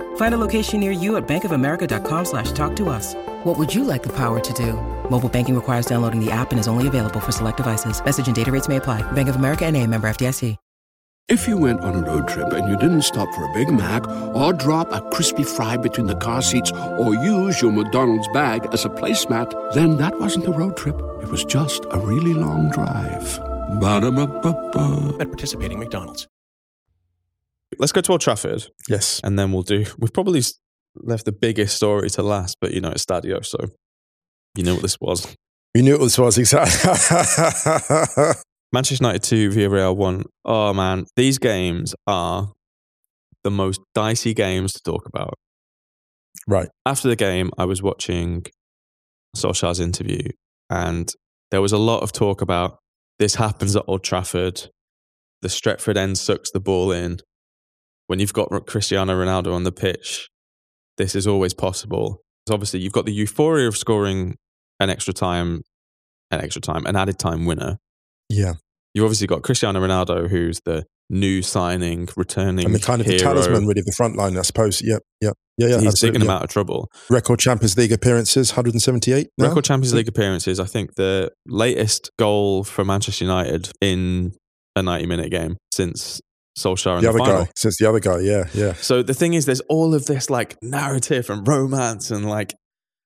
Find a location near you at bankofamerica.com slash talk to us. What would you like the power to do? Mobile banking requires downloading the app and is only available for select devices. Message and data rates may apply. Bank of America and a member FDIC. If you went on a road trip and you didn't stop for a Big Mac or drop a crispy fry between the car seats or use your McDonald's bag as a placemat, then that wasn't a road trip. It was just a really long drive. Ba-da-ba-ba-ba. At participating McDonald's. Let's go to Old Trafford. Yes. and then we'll do. We've probably left the biggest story to last, but you know it's Stadio, so you know what this was. You knew what this was exactly. <laughs> Manchester United two, Villarreal one. Oh man, these games are the most dicey games to talk about. right. After the game, I was watching Solskjaer's interview, and there was a lot of talk about this happens at Old Trafford. The Stretford end sucks the ball in. When you've got Cristiano Ronaldo on the pitch, this is always possible. So obviously, you've got the euphoria of scoring an extra time, an extra time, an added time winner. Yeah. You've obviously got Cristiano Ronaldo, who's the new signing, returning, And the kind of the talisman really of the front line, I suppose. Yep. Yep. Yeah. Yeah. He's digging him yeah. out of trouble. Record Champions League appearances, 178. now? Record Champions League appearances. I think the latest goal for Manchester United in a 90 minute game since Solskjaer in The the, other final. guy. Since the other guy. Yeah. Yeah. So the thing is, there's all of this like narrative and romance and like,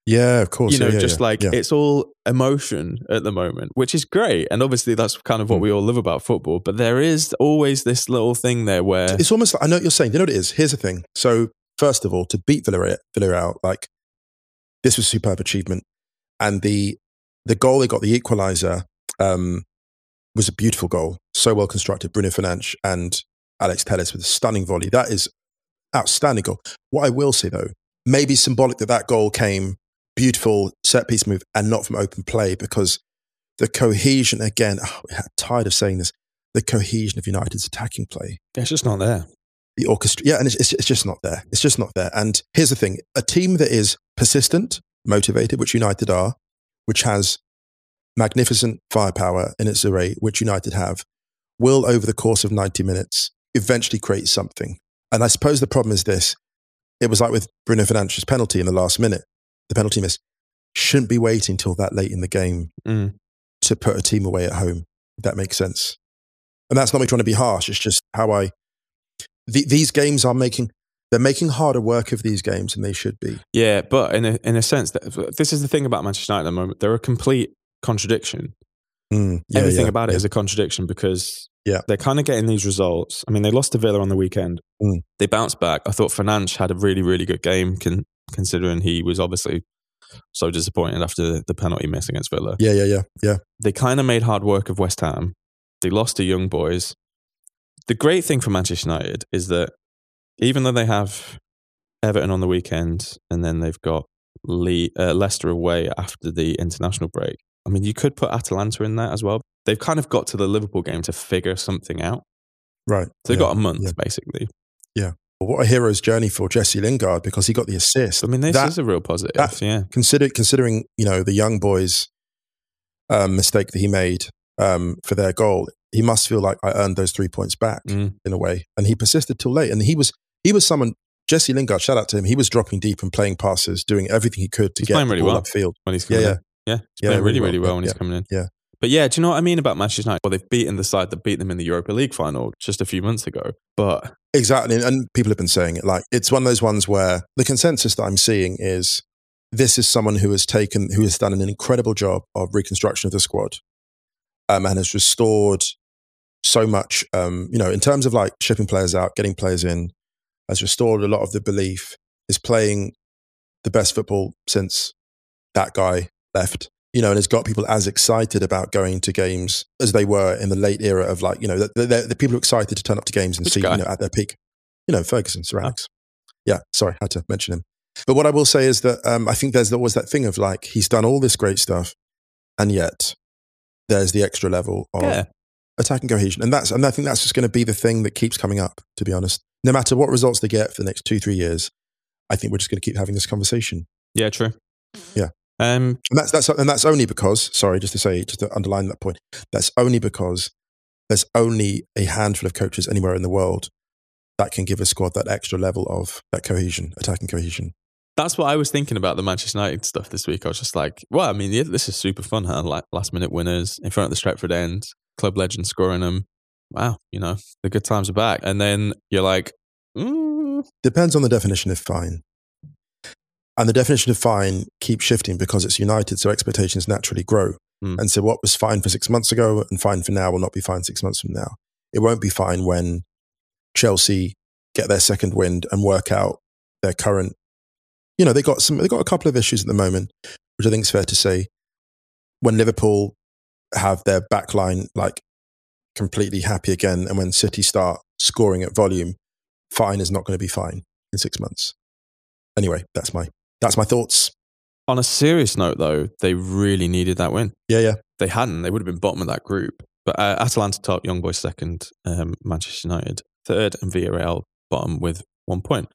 Yeah. Of course. you know, yeah, just yeah, like yeah. it's all emotion at the moment, which is great. And obviously that's kind of what Hmm. we all love about football. But there is always this little thing there where It's almost like, I know what you're saying. You know what it is? Here's the thing. So, first of all, to beat Villarreal, Villarreal like, this was superb achievement. And the the goal they got, the equalizer, um, was a beautiful goal. So well constructed. Bruno Fernandes and Alex Telles with a stunning volley. That is outstanding goal. What I will say, though, maybe symbolic that that goal came beautiful set piece move and not from open play because the cohesion, again, oh, I'm tired of saying this, the cohesion of United's attacking play it's just not there. the orchestra. Yeah, and it's, it's, it's just not there. It's just not there. And here's the thing a team that is persistent, motivated, which United are, which has magnificent firepower in its array, which United have, will over the course of 90 minutes eventually create something. And I suppose the problem is this it was like with Bruno Fernandes' penalty in the last minute, the penalty miss. Shouldn't be waiting until that late in the game Mm. to put a team away at home. If that makes sense. And that's not me trying to be harsh. It's just how I. The, these games are making. They're making harder work of these games than they should be. Yeah, but in a, in a sense, that this is the thing about Manchester United at the moment. They're a complete contradiction. Mm, yeah, Everything yeah, about it yeah. is a contradiction because Yeah. they're kind of getting these results. I mean, they lost to Villa on the weekend. Mm. They bounced back. I thought Fernandes had a really, really good game, con- considering he was obviously so disappointed after the penalty miss against Villa. Yeah, yeah, yeah, yeah. They kind of made hard work of West Ham. They lost to Young Boys. the great thing for Manchester United is that even though they have Everton on the weekend and then they've got Le- uh, Leicester away after the international break, I mean, you could put Atalanta in there as well. They've kind of got to the Liverpool game to figure something out. Right. So they've Yeah. got a month, Yeah. basically. Yeah. But what a hero's journey for Jesse Lingard because he got the assist. I mean, this That- is a real positive. that- yeah. consider considering you know the young boys um, mistake that he made um, for their goal. He must feel like I earned those three points back Mm. in a way, and he persisted till late. And he was he was someone Jesse Lingard. Shout out to him. He was dropping deep and playing passes, doing everything he could to He's get playing the really well upfield. when he's Yeah, yeah. Yeah. He's Yeah, playing really, really really well. well when Yeah. he's coming in. Yeah. But yeah, do you know what I mean about Manchester United? Well, they've beaten the side that beat them in the Europa League final just a few months ago. But Exactly. And people have been saying it. Like, it's one of those ones where the consensus that I'm seeing is this is someone who has taken, who has done an incredible job of reconstruction of the squad um, and has restored so much, um, you know, in terms of like shipping players out, getting players in, has restored a lot of the belief, is playing the best football since that guy left. You know, and has got people as excited about going to games as they were in the late era of like, you know, the, the, the people are excited to turn up to games and Which see, guy? you know, at their peak. You know, Ferguson, Sir Alex. Yeah, sorry, had to mention him. But what I will say is that um, I think there's always that thing of like, he's done all this great stuff, and yet there's the extra level of yeah, attacking cohesion. And that's and I think that's just going to be the thing that keeps coming up, to be honest. No matter what results they get for the next two, three years, I think we're just going to keep having this conversation. yeah, true. Yeah. Um, And that's that's and that's only because, sorry, just to say, just to underline that point, that's only because there's only a handful of coaches anywhere in the world that can give a squad that extra level of that cohesion, attacking cohesion. that's what I was thinking about the Manchester United stuff this week. I was just like, well, I mean, this is super fun, huh? Like last minute winners in front of the Stretford end, club legend scoring them. Wow, you know, the good times are back. And then you're like, mm, Depends on the definition of fine. And the definition of fine keeps shifting because it's United, so expectations naturally grow. Hmm. And so what was fine for six months ago and fine for now will not be fine six months from now. It won't be fine when Chelsea get their second wind and work out their current. You know, they got some. They got a couple of issues at the moment, which I think is fair to say. When Liverpool have their back line like completely happy again, and when City start scoring at volume, fine is not going to be fine in six months. Anyway, that's my that's my thoughts. on a serious note, though, they really needed that win. Yeah, yeah. they hadn't, they would have been bottom of that group. But uh, Atalanta top, Young Boys second, um, Manchester United third, and Villarreal bottom with one point.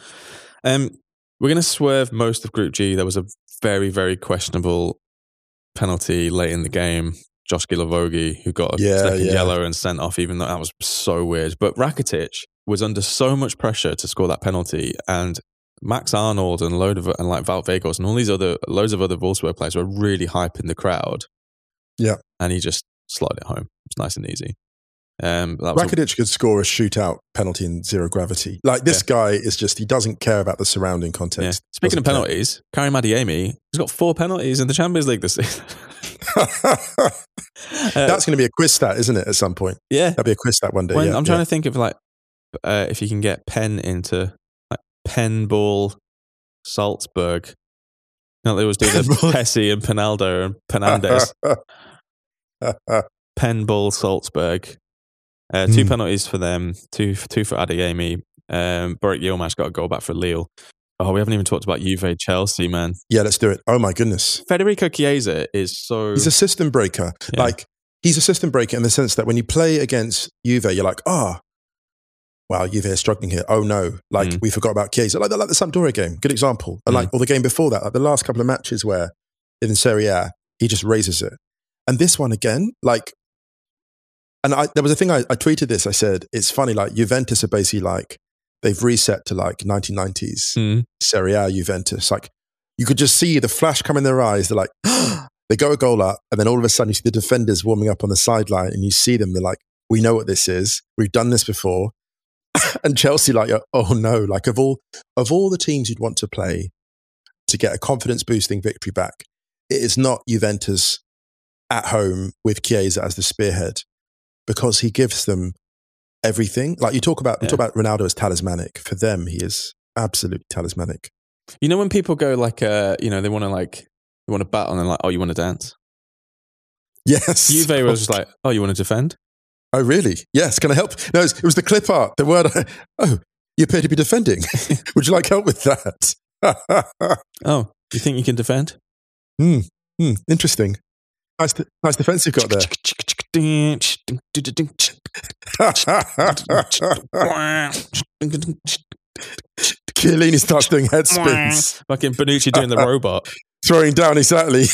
Um, we're going to swerve most of Group G. There was a very, very questionable penalty late in the game. Josh Guilavogui, who got a Yeah, second yeah. yellow and sent off, even though that was so weird. But Rakitic was under so much pressure to score that penalty, and Max Arnold and load of and like Val Vegos and all these other loads of other Wolfsburg players were really hyping the crowd. Yeah. and he just slotted it home. It's nice and easy. Um, was a- Rakitic could score a shootout penalty in zero gravity. Like this guy is just he doesn't care about the surrounding yeah. context. Speaking of Doesn't care. penalties, Karim Adeyemi has got four penalties in the Champions League this season. <laughs> Uh, That's going to be a quiz stat, isn't it? At some point, yeah. that'll be a quiz stat one day. When, yeah, I'm trying yeah. to think of like uh, if you can get pen into like pen ball Salzburg. No, they always do the Penball. Pessi and Penaldo and Penandes. <laughs> pen ball Salzburg. Uh, two Hmm. penalties for them, two two for Adeyemi. Um, Burak Yilmaz got a goal back for Lille. Oh, we haven't even talked about Juve Chelsea, man. yeah, let's do it. Oh my goodness, Federico Chiesa is so he's a system breaker. Yeah. Like he's a system breaker in the sense that when you play against Juve, you're like, ah, wow, Juve is struggling here. Oh no, like Mm. we forgot about Chiesa. Like, like the Sampdoria game, good example. And Mm. like, or the game before that, like the last couple of matches where in Serie A, he just raises it. And this one again, like, and I, there was a thing I, I tweeted this. I said, it's funny, like Juventus are basically like, they've reset to like 1990s Mm. Serie A Juventus. Like you could just see the flash come in their eyes. They're like, <gasps> they go a goal up, and then all of a sudden you see the defenders warming up on the sideline, and you see them. They're like, we know what this is. We've done this before. <coughs> and Chelsea, like, oh no! Like of all of all the teams you'd want to play to get a confidence boosting victory back, it is not Juventus at home with Chiesa as the spearhead because he gives them everything. Like you talk about, we talk about Ronaldo as talismanic. For them, he is absolutely talismanic. You know when people go like, uh, you know, they want to like, they want to battle and they're like, oh, you want to dance? Yes. Juve was just like, oh, you want to defend? Oh, really? Yes. Can I help? No, it was, it was the clip art. The word. Oh, you appear to be defending. Would you like help with that? Oh, you think you can defend? Hmm. Hmm. Interesting. Nice, nice defense you've got there. Chiellini starts doing head spins, Fucking Bonucci doing the robot. throwing down exactly.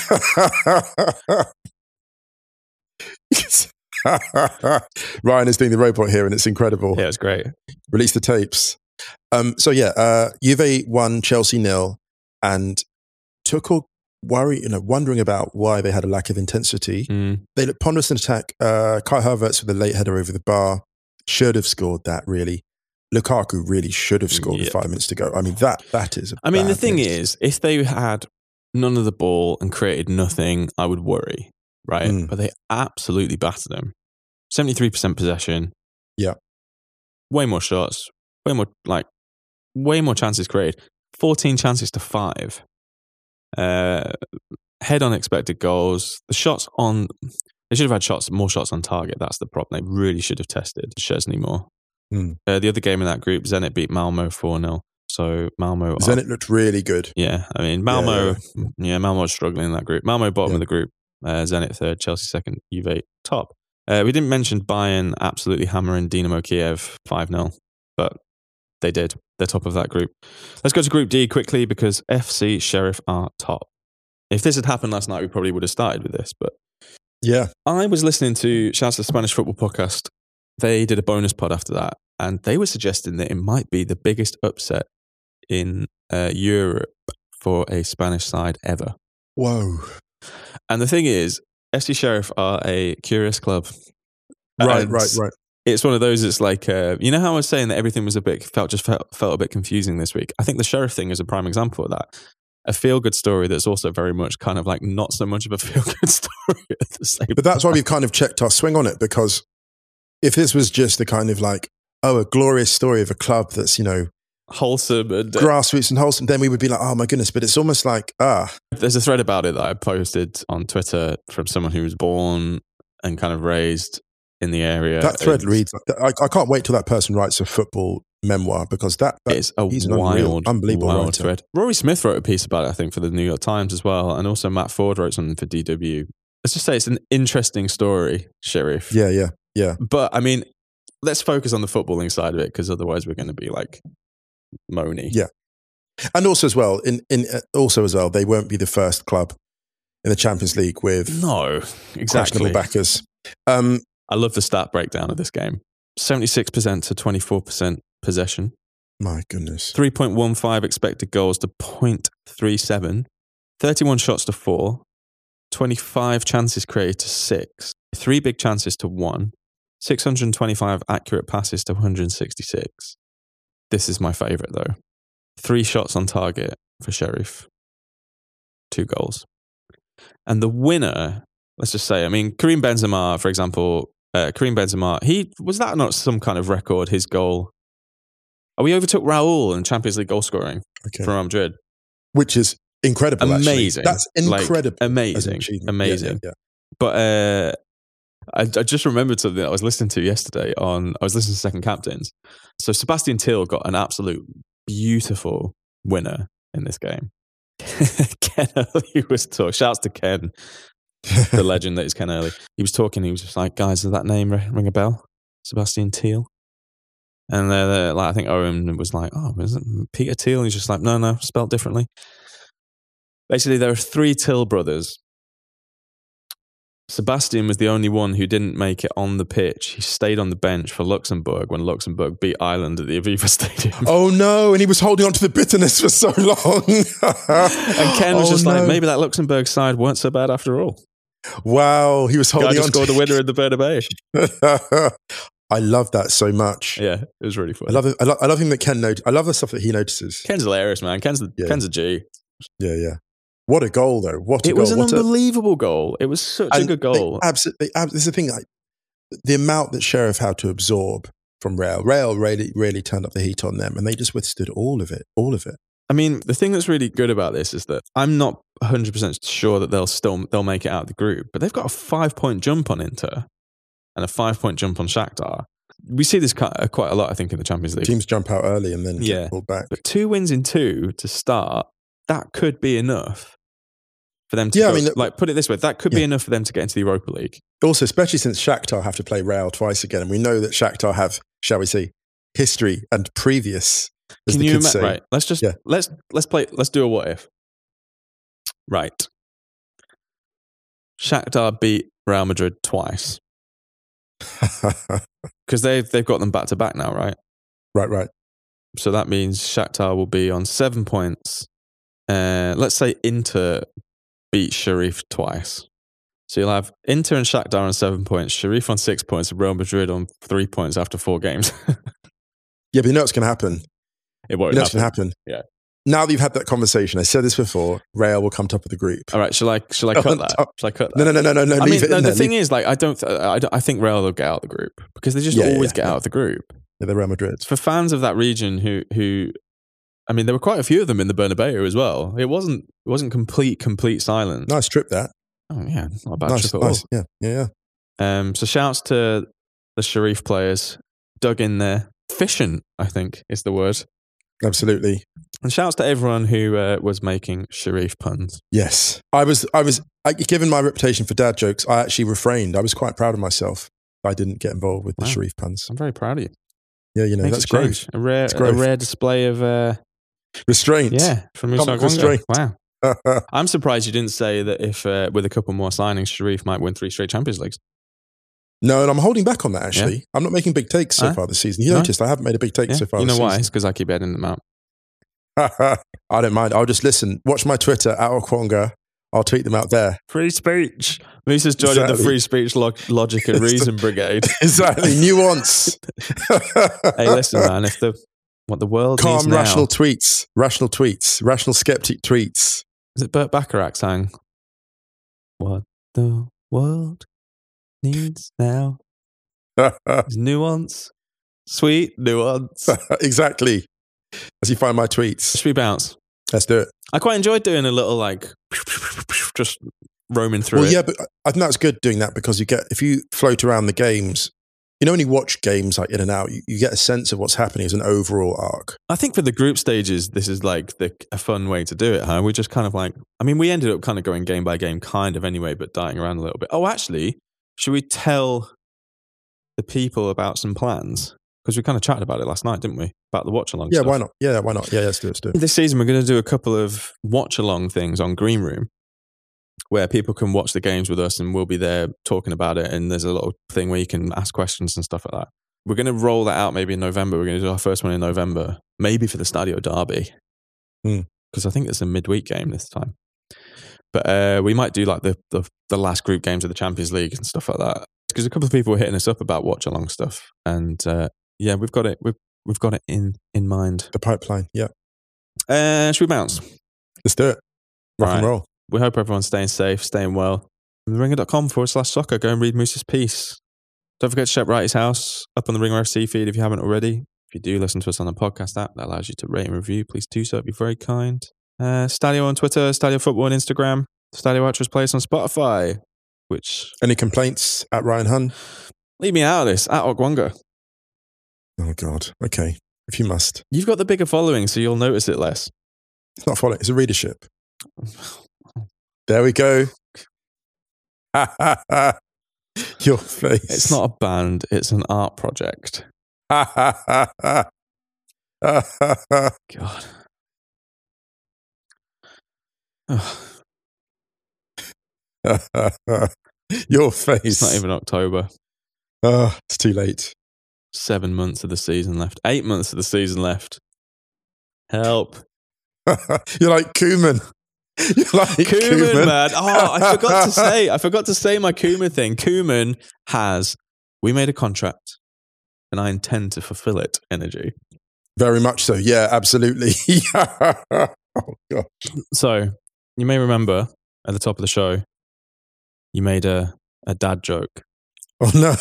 <laughs> Ryan is doing the robot here, and it's incredible. Yeah, it's great. Release the tapes. Um, so yeah, uh, Juve won, Chelsea nil, and took Tuchel worry, you know, wondering about why they had a lack of intensity. Mm. They looked ponderous in attack. Uh, Kai Havertz with a late header over the bar should have scored that. Really, Lukaku really should have scored with five minutes to go. I mean, that that is. a I mean, the thing miss. is, if they had none of the ball and created nothing, I would worry, right? Mm. But they absolutely battered them. 73% possession. Yeah. Way more shots, way more, like, way more chances created. 14 chances to five. Uh, head on expected goals. The shots on, they should have had shots, more shots on target. That's the problem. They really should have tested Szczesny more. Mm. Uh, the other game in that group, Zenit beat Malmo 4 0. So Malmo are Zenit looked really good. yeah, I mean Malmo. Yeah, Malmo was struggling in that group. Malmo bottom of the group. Uh, Zenit third, Chelsea second, Juve top. Uh, we didn't mention Bayern absolutely hammering Dinamo Kiev five 0 but they did. They're top of that group. Let's go to Group D quickly because FC Sheriff are top. If this had happened last night, we probably would have started with this. But Yeah, I was listening to shouts of the Spanish Football Podcast. They did a bonus pod after that, and they were suggesting that it might be the biggest upset in uh, Europe for a Spanish side ever. Whoa. And the thing is, FC Sheriff are a curious club. Right, And right, right. It's one of those. It's like uh, you know how I was saying that everything was a bit felt just felt, felt a bit confusing this week. I think the sheriff thing is a prime example of that. A feel good story that's also very much kind of like not so much of a <laughs> feel good story at the same. But that's why we've kind of checked our swing on it because if this was just the kind of like, oh, a glorious story of a club that's, you know, wholesome and uh, grassroots and wholesome, then we would be like, oh my goodness. But it's almost like, ah, There's a thread about it that I posted on Twitter from someone who was born and kind of raised in the area. that thread It's- reads, I, I can't wait till that person writes a football memoir because that, that It's a he's an unreal- wild, unbelievable wild writer. thread. Rory Smith wrote a piece about it, I think, for the New York Times as well, and also Matt Ford wrote something for DW. Let's just say it's an interesting story, Sheriff. Yeah, yeah, yeah. But I mean, let's focus on the footballing side of it because otherwise we're going to be like moany. Yeah. And also as well, in, in uh, also as well, they won't be the first club in the Champions League with No, exactly. questionable backers. Um, I love the stat breakdown of this game. 76% to 24% possession. my goodness. 3.15 expected goals to 0.37, 31 shots to 4, 25 chances created to 6, 3 big chances to 1, 625 accurate passes to 166. This is my favourite though. 3 shots on target for Sheriff, 2 goals. And the winner, let's just say, I mean, Karim Benzema, for example, uh, Karim Benzema, he was that not some kind of record, his goal? Oh, we overtook Raul in Champions League goal scoring Okay. for Real Madrid. Which is incredible. actually. Amazing. That's incredible. as an amazing. Yeah, Amazing. yeah, yeah. But uh, I, I just remembered something I was listening to yesterday on, I was listening to Second Captains. So Sebastian Thill got an absolute beautiful winner in this game. <laughs> Ken Early <laughs> was talking. Shouts to Ken, the <laughs> legend that is Ken Early. He was talking. He was just like, guys, does that name ring a bell? Sebastian Thill. And then, uh, like, I think Owen was like, "Oh, is it Peter Thiel?" And he's just like, "No, no, spelled differently." Basically, there are three Thill brothers. Sebastian was the only one who didn't make it on the pitch. He stayed on the bench for Luxembourg when Luxembourg beat Ireland at the Aviva <laughs> Stadium. Oh no! And he was holding on to the bitterness for so long. <laughs> and Ken was Oh, just like, maybe that Luxembourg side weren't so bad after all. Wow, he was holding on. scored to the winner <laughs> in the Bernabeu. I love that so much. Yeah, it was really fun. I love it. I, lo- I love him that Ken note. I love the stuff that he notices. Ken's hilarious, man. Ken's the, Yeah. Ken's a G. Yeah, yeah. What a goal, though! What a It goal! was an what a, unbelievable goal. It was such a and good they goal. Absolutely. This is the thing. Like, the amount that Sheriff had to absorb from Real. Real really, really turned up the heat on them, and they just withstood all of it. All of it. I mean, the thing that's really good about this is that I'm not 100% sure that they'll still they'll make it out of the group, but they've got a 5 point jump on Inter. and a five point jump on Shakhtar. We see this quite uh, quite a lot, I think, in the Champions League. Teams jump out early and then Yeah. pulled back. But two wins in two to start, that could be enough for them to Yeah, I go- mean, like put it this way, that could be enough for them to get into the Europa League. Also, especially since Shakhtar have to play Real twice again, and we know that Shakhtar have, shall we say, history and previous. As Can the you kids ima- say. right? Let's just Yeah. let's let's play let's do a what if. Right. Shakhtar beat Real Madrid twice <laughs> because they've they've got them back to back now, right? right, right. So that means Shakhtar will be on seven points. Uh, let's say Inter beat Sheriff twice. So you'll have Inter and Shakhtar on seven points, Sheriff on six points, Real Madrid on three points after four games. <laughs> Yeah, but you know what's going to happen. it won't You know happen. happen. Yeah. Now that you've had that conversation, I said this before. Real will come top of the group. All right, shall I shall I <laughs> cut that? Shall I cut that? No, no, no, no, no, no. I leave mean, no, the thing Leave- is, like, I don't, I, don't- I think Real will get out of the group because they just yeah, always yeah, get yeah. out of the group. yeah, they're Real Madrid. For fans of that region who, who, I mean, there were quite a few of them in the Bernabeu as well. It wasn't, it wasn't complete, complete silence. Nice trip, that. Oh yeah, not a bad nice, trip at nice. Yeah, yeah, yeah. Um, so shouts to the Sheriff players, dug in there, efficient, I think is the word, Absolutely. and shouts to everyone who uh, was making Sheriff puns. Yes, I was. I was. I, given my reputation for dad jokes, I actually refrained. I was quite proud of myself. I didn't get involved with the Sheriff puns. I'm very proud of you. Yeah, you know Makes that's growth. A rare, It's a growth. rere display of, uh, Restraint. yeah, from Musa restraint. Wow. <laughs> I'm surprised you didn't say that if uh, with a couple more signings, Sheriff might win three straight Champions Leagues. no, and I'm holding back on that. Actually, I'm not making big takes so Huh? far this season. You No? noticed I haven't made a big take Yeah? so far. You know why? season. It's because I keep editing them out. <laughs> I don't mind. I'll just listen. Watch my Twitter at Okwonga. I'll tweet them out there. Free speech. Musa's joining the free speech log- logic and <laughs> reason brigade. exactly. Nuance. hey, listen, man. If the what the world needs Calm, now rational tweets. Rational tweets. Rational skeptic tweets. is it Burt Bacharach sang? What the world needs now <laughs> is nuance, sweet nuance. <laughs> exactly. As you find my tweets. Should we bounce? Let's do it. I quite enjoyed doing a little like just roaming through well, it. yeah, but I think that's good doing that because you get if you float around the games, you know, when you watch games like in and out, you, you get a sense of what's happening as an overall arc. I think for the group stages, this is like the, a fun way to do it, huh? We're just kind of like, I mean, we ended up kind of going game by game, kind of anyway, but dying around a little bit. Oh, actually, should we tell the people about some plans? Because we kind of chatted about it last night, didn't we? About the watch along. Yeah, why not? Yeah, why not? Yeah, let's do it. Let's do it. This season, we're going to do a couple of watch along things on Green Room where people can watch the games with us and we'll be there talking about it. And there's a little thing where you can ask questions and stuff like that. We're going to roll that out maybe in November. We're going to do our first one in November, maybe for the Stadio Derby, Hmm. because I think it's a midweek game this time. But uh, we might do like the, the the last group games of the Champions League and stuff like that. Because a couple of people were hitting us up about watch along stuff, and uh, yeah, we've got it. We've we've got it in in mind. The pipeline. Yeah, Uh, should we bounce? let's do it. Rock and roll. We hope everyone's staying safe, staying well. Ringer.com forward slash soccer. Go and read Moose's piece. Don't forget to check Wrighty's house up on the Ringer FC feed if you haven't already. If you do listen to us on the podcast app, that allows you to rate and review. Please do so. It'd be very kind. Uh, Stadio on Twitter, Stadio Football on Instagram, Stadio Actress Place on Spotify, which Any complaints at Ryan Hunn? leave me out of this at Okwonga. Oh God. Okay, if you must. You've got the bigger following, so you'll notice it less. It's not following. It's a readership. <laughs> There we go. <laughs> Your face. It's not a band, it's an art project. <laughs> God. <sighs> Your face. it's not even October. Oh, it's too late. Seven months of the season left. Eight months of the season left. Help. <laughs> You're like Koeman. <laughs> Like Koeman, man. Oh, I forgot to <laughs> say, I forgot to say my Koeman thing. Koeman has, we made a contract and I intend to fulfill it, energy. Very much so. Yeah, absolutely. <laughs> oh God. So you may remember at the top of the show, you made a, a dad joke. Oh no,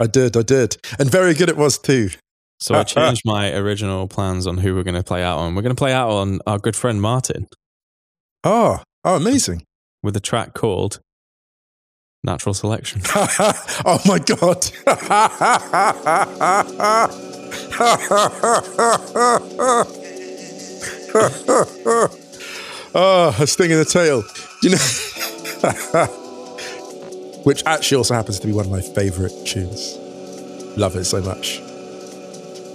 I did, I did, and very good it was too. So I changed my original plans on who we're going to play out on. We're going to play out on our good friend Martin Oh, oh, amazing. with a track called Natural selection. <laughs> oh my god. oh, a sting in the tail. You know, <laughs> which actually also happens to be one of my favorite tunes. Love it so much.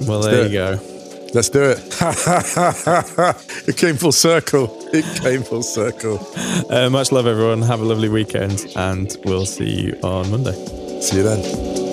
Well, there you go. Let's do it. <laughs> it came full circle. It came full circle. Uh, much love, everyone. Have a lovely weekend, and we'll see you on Monday. See you then.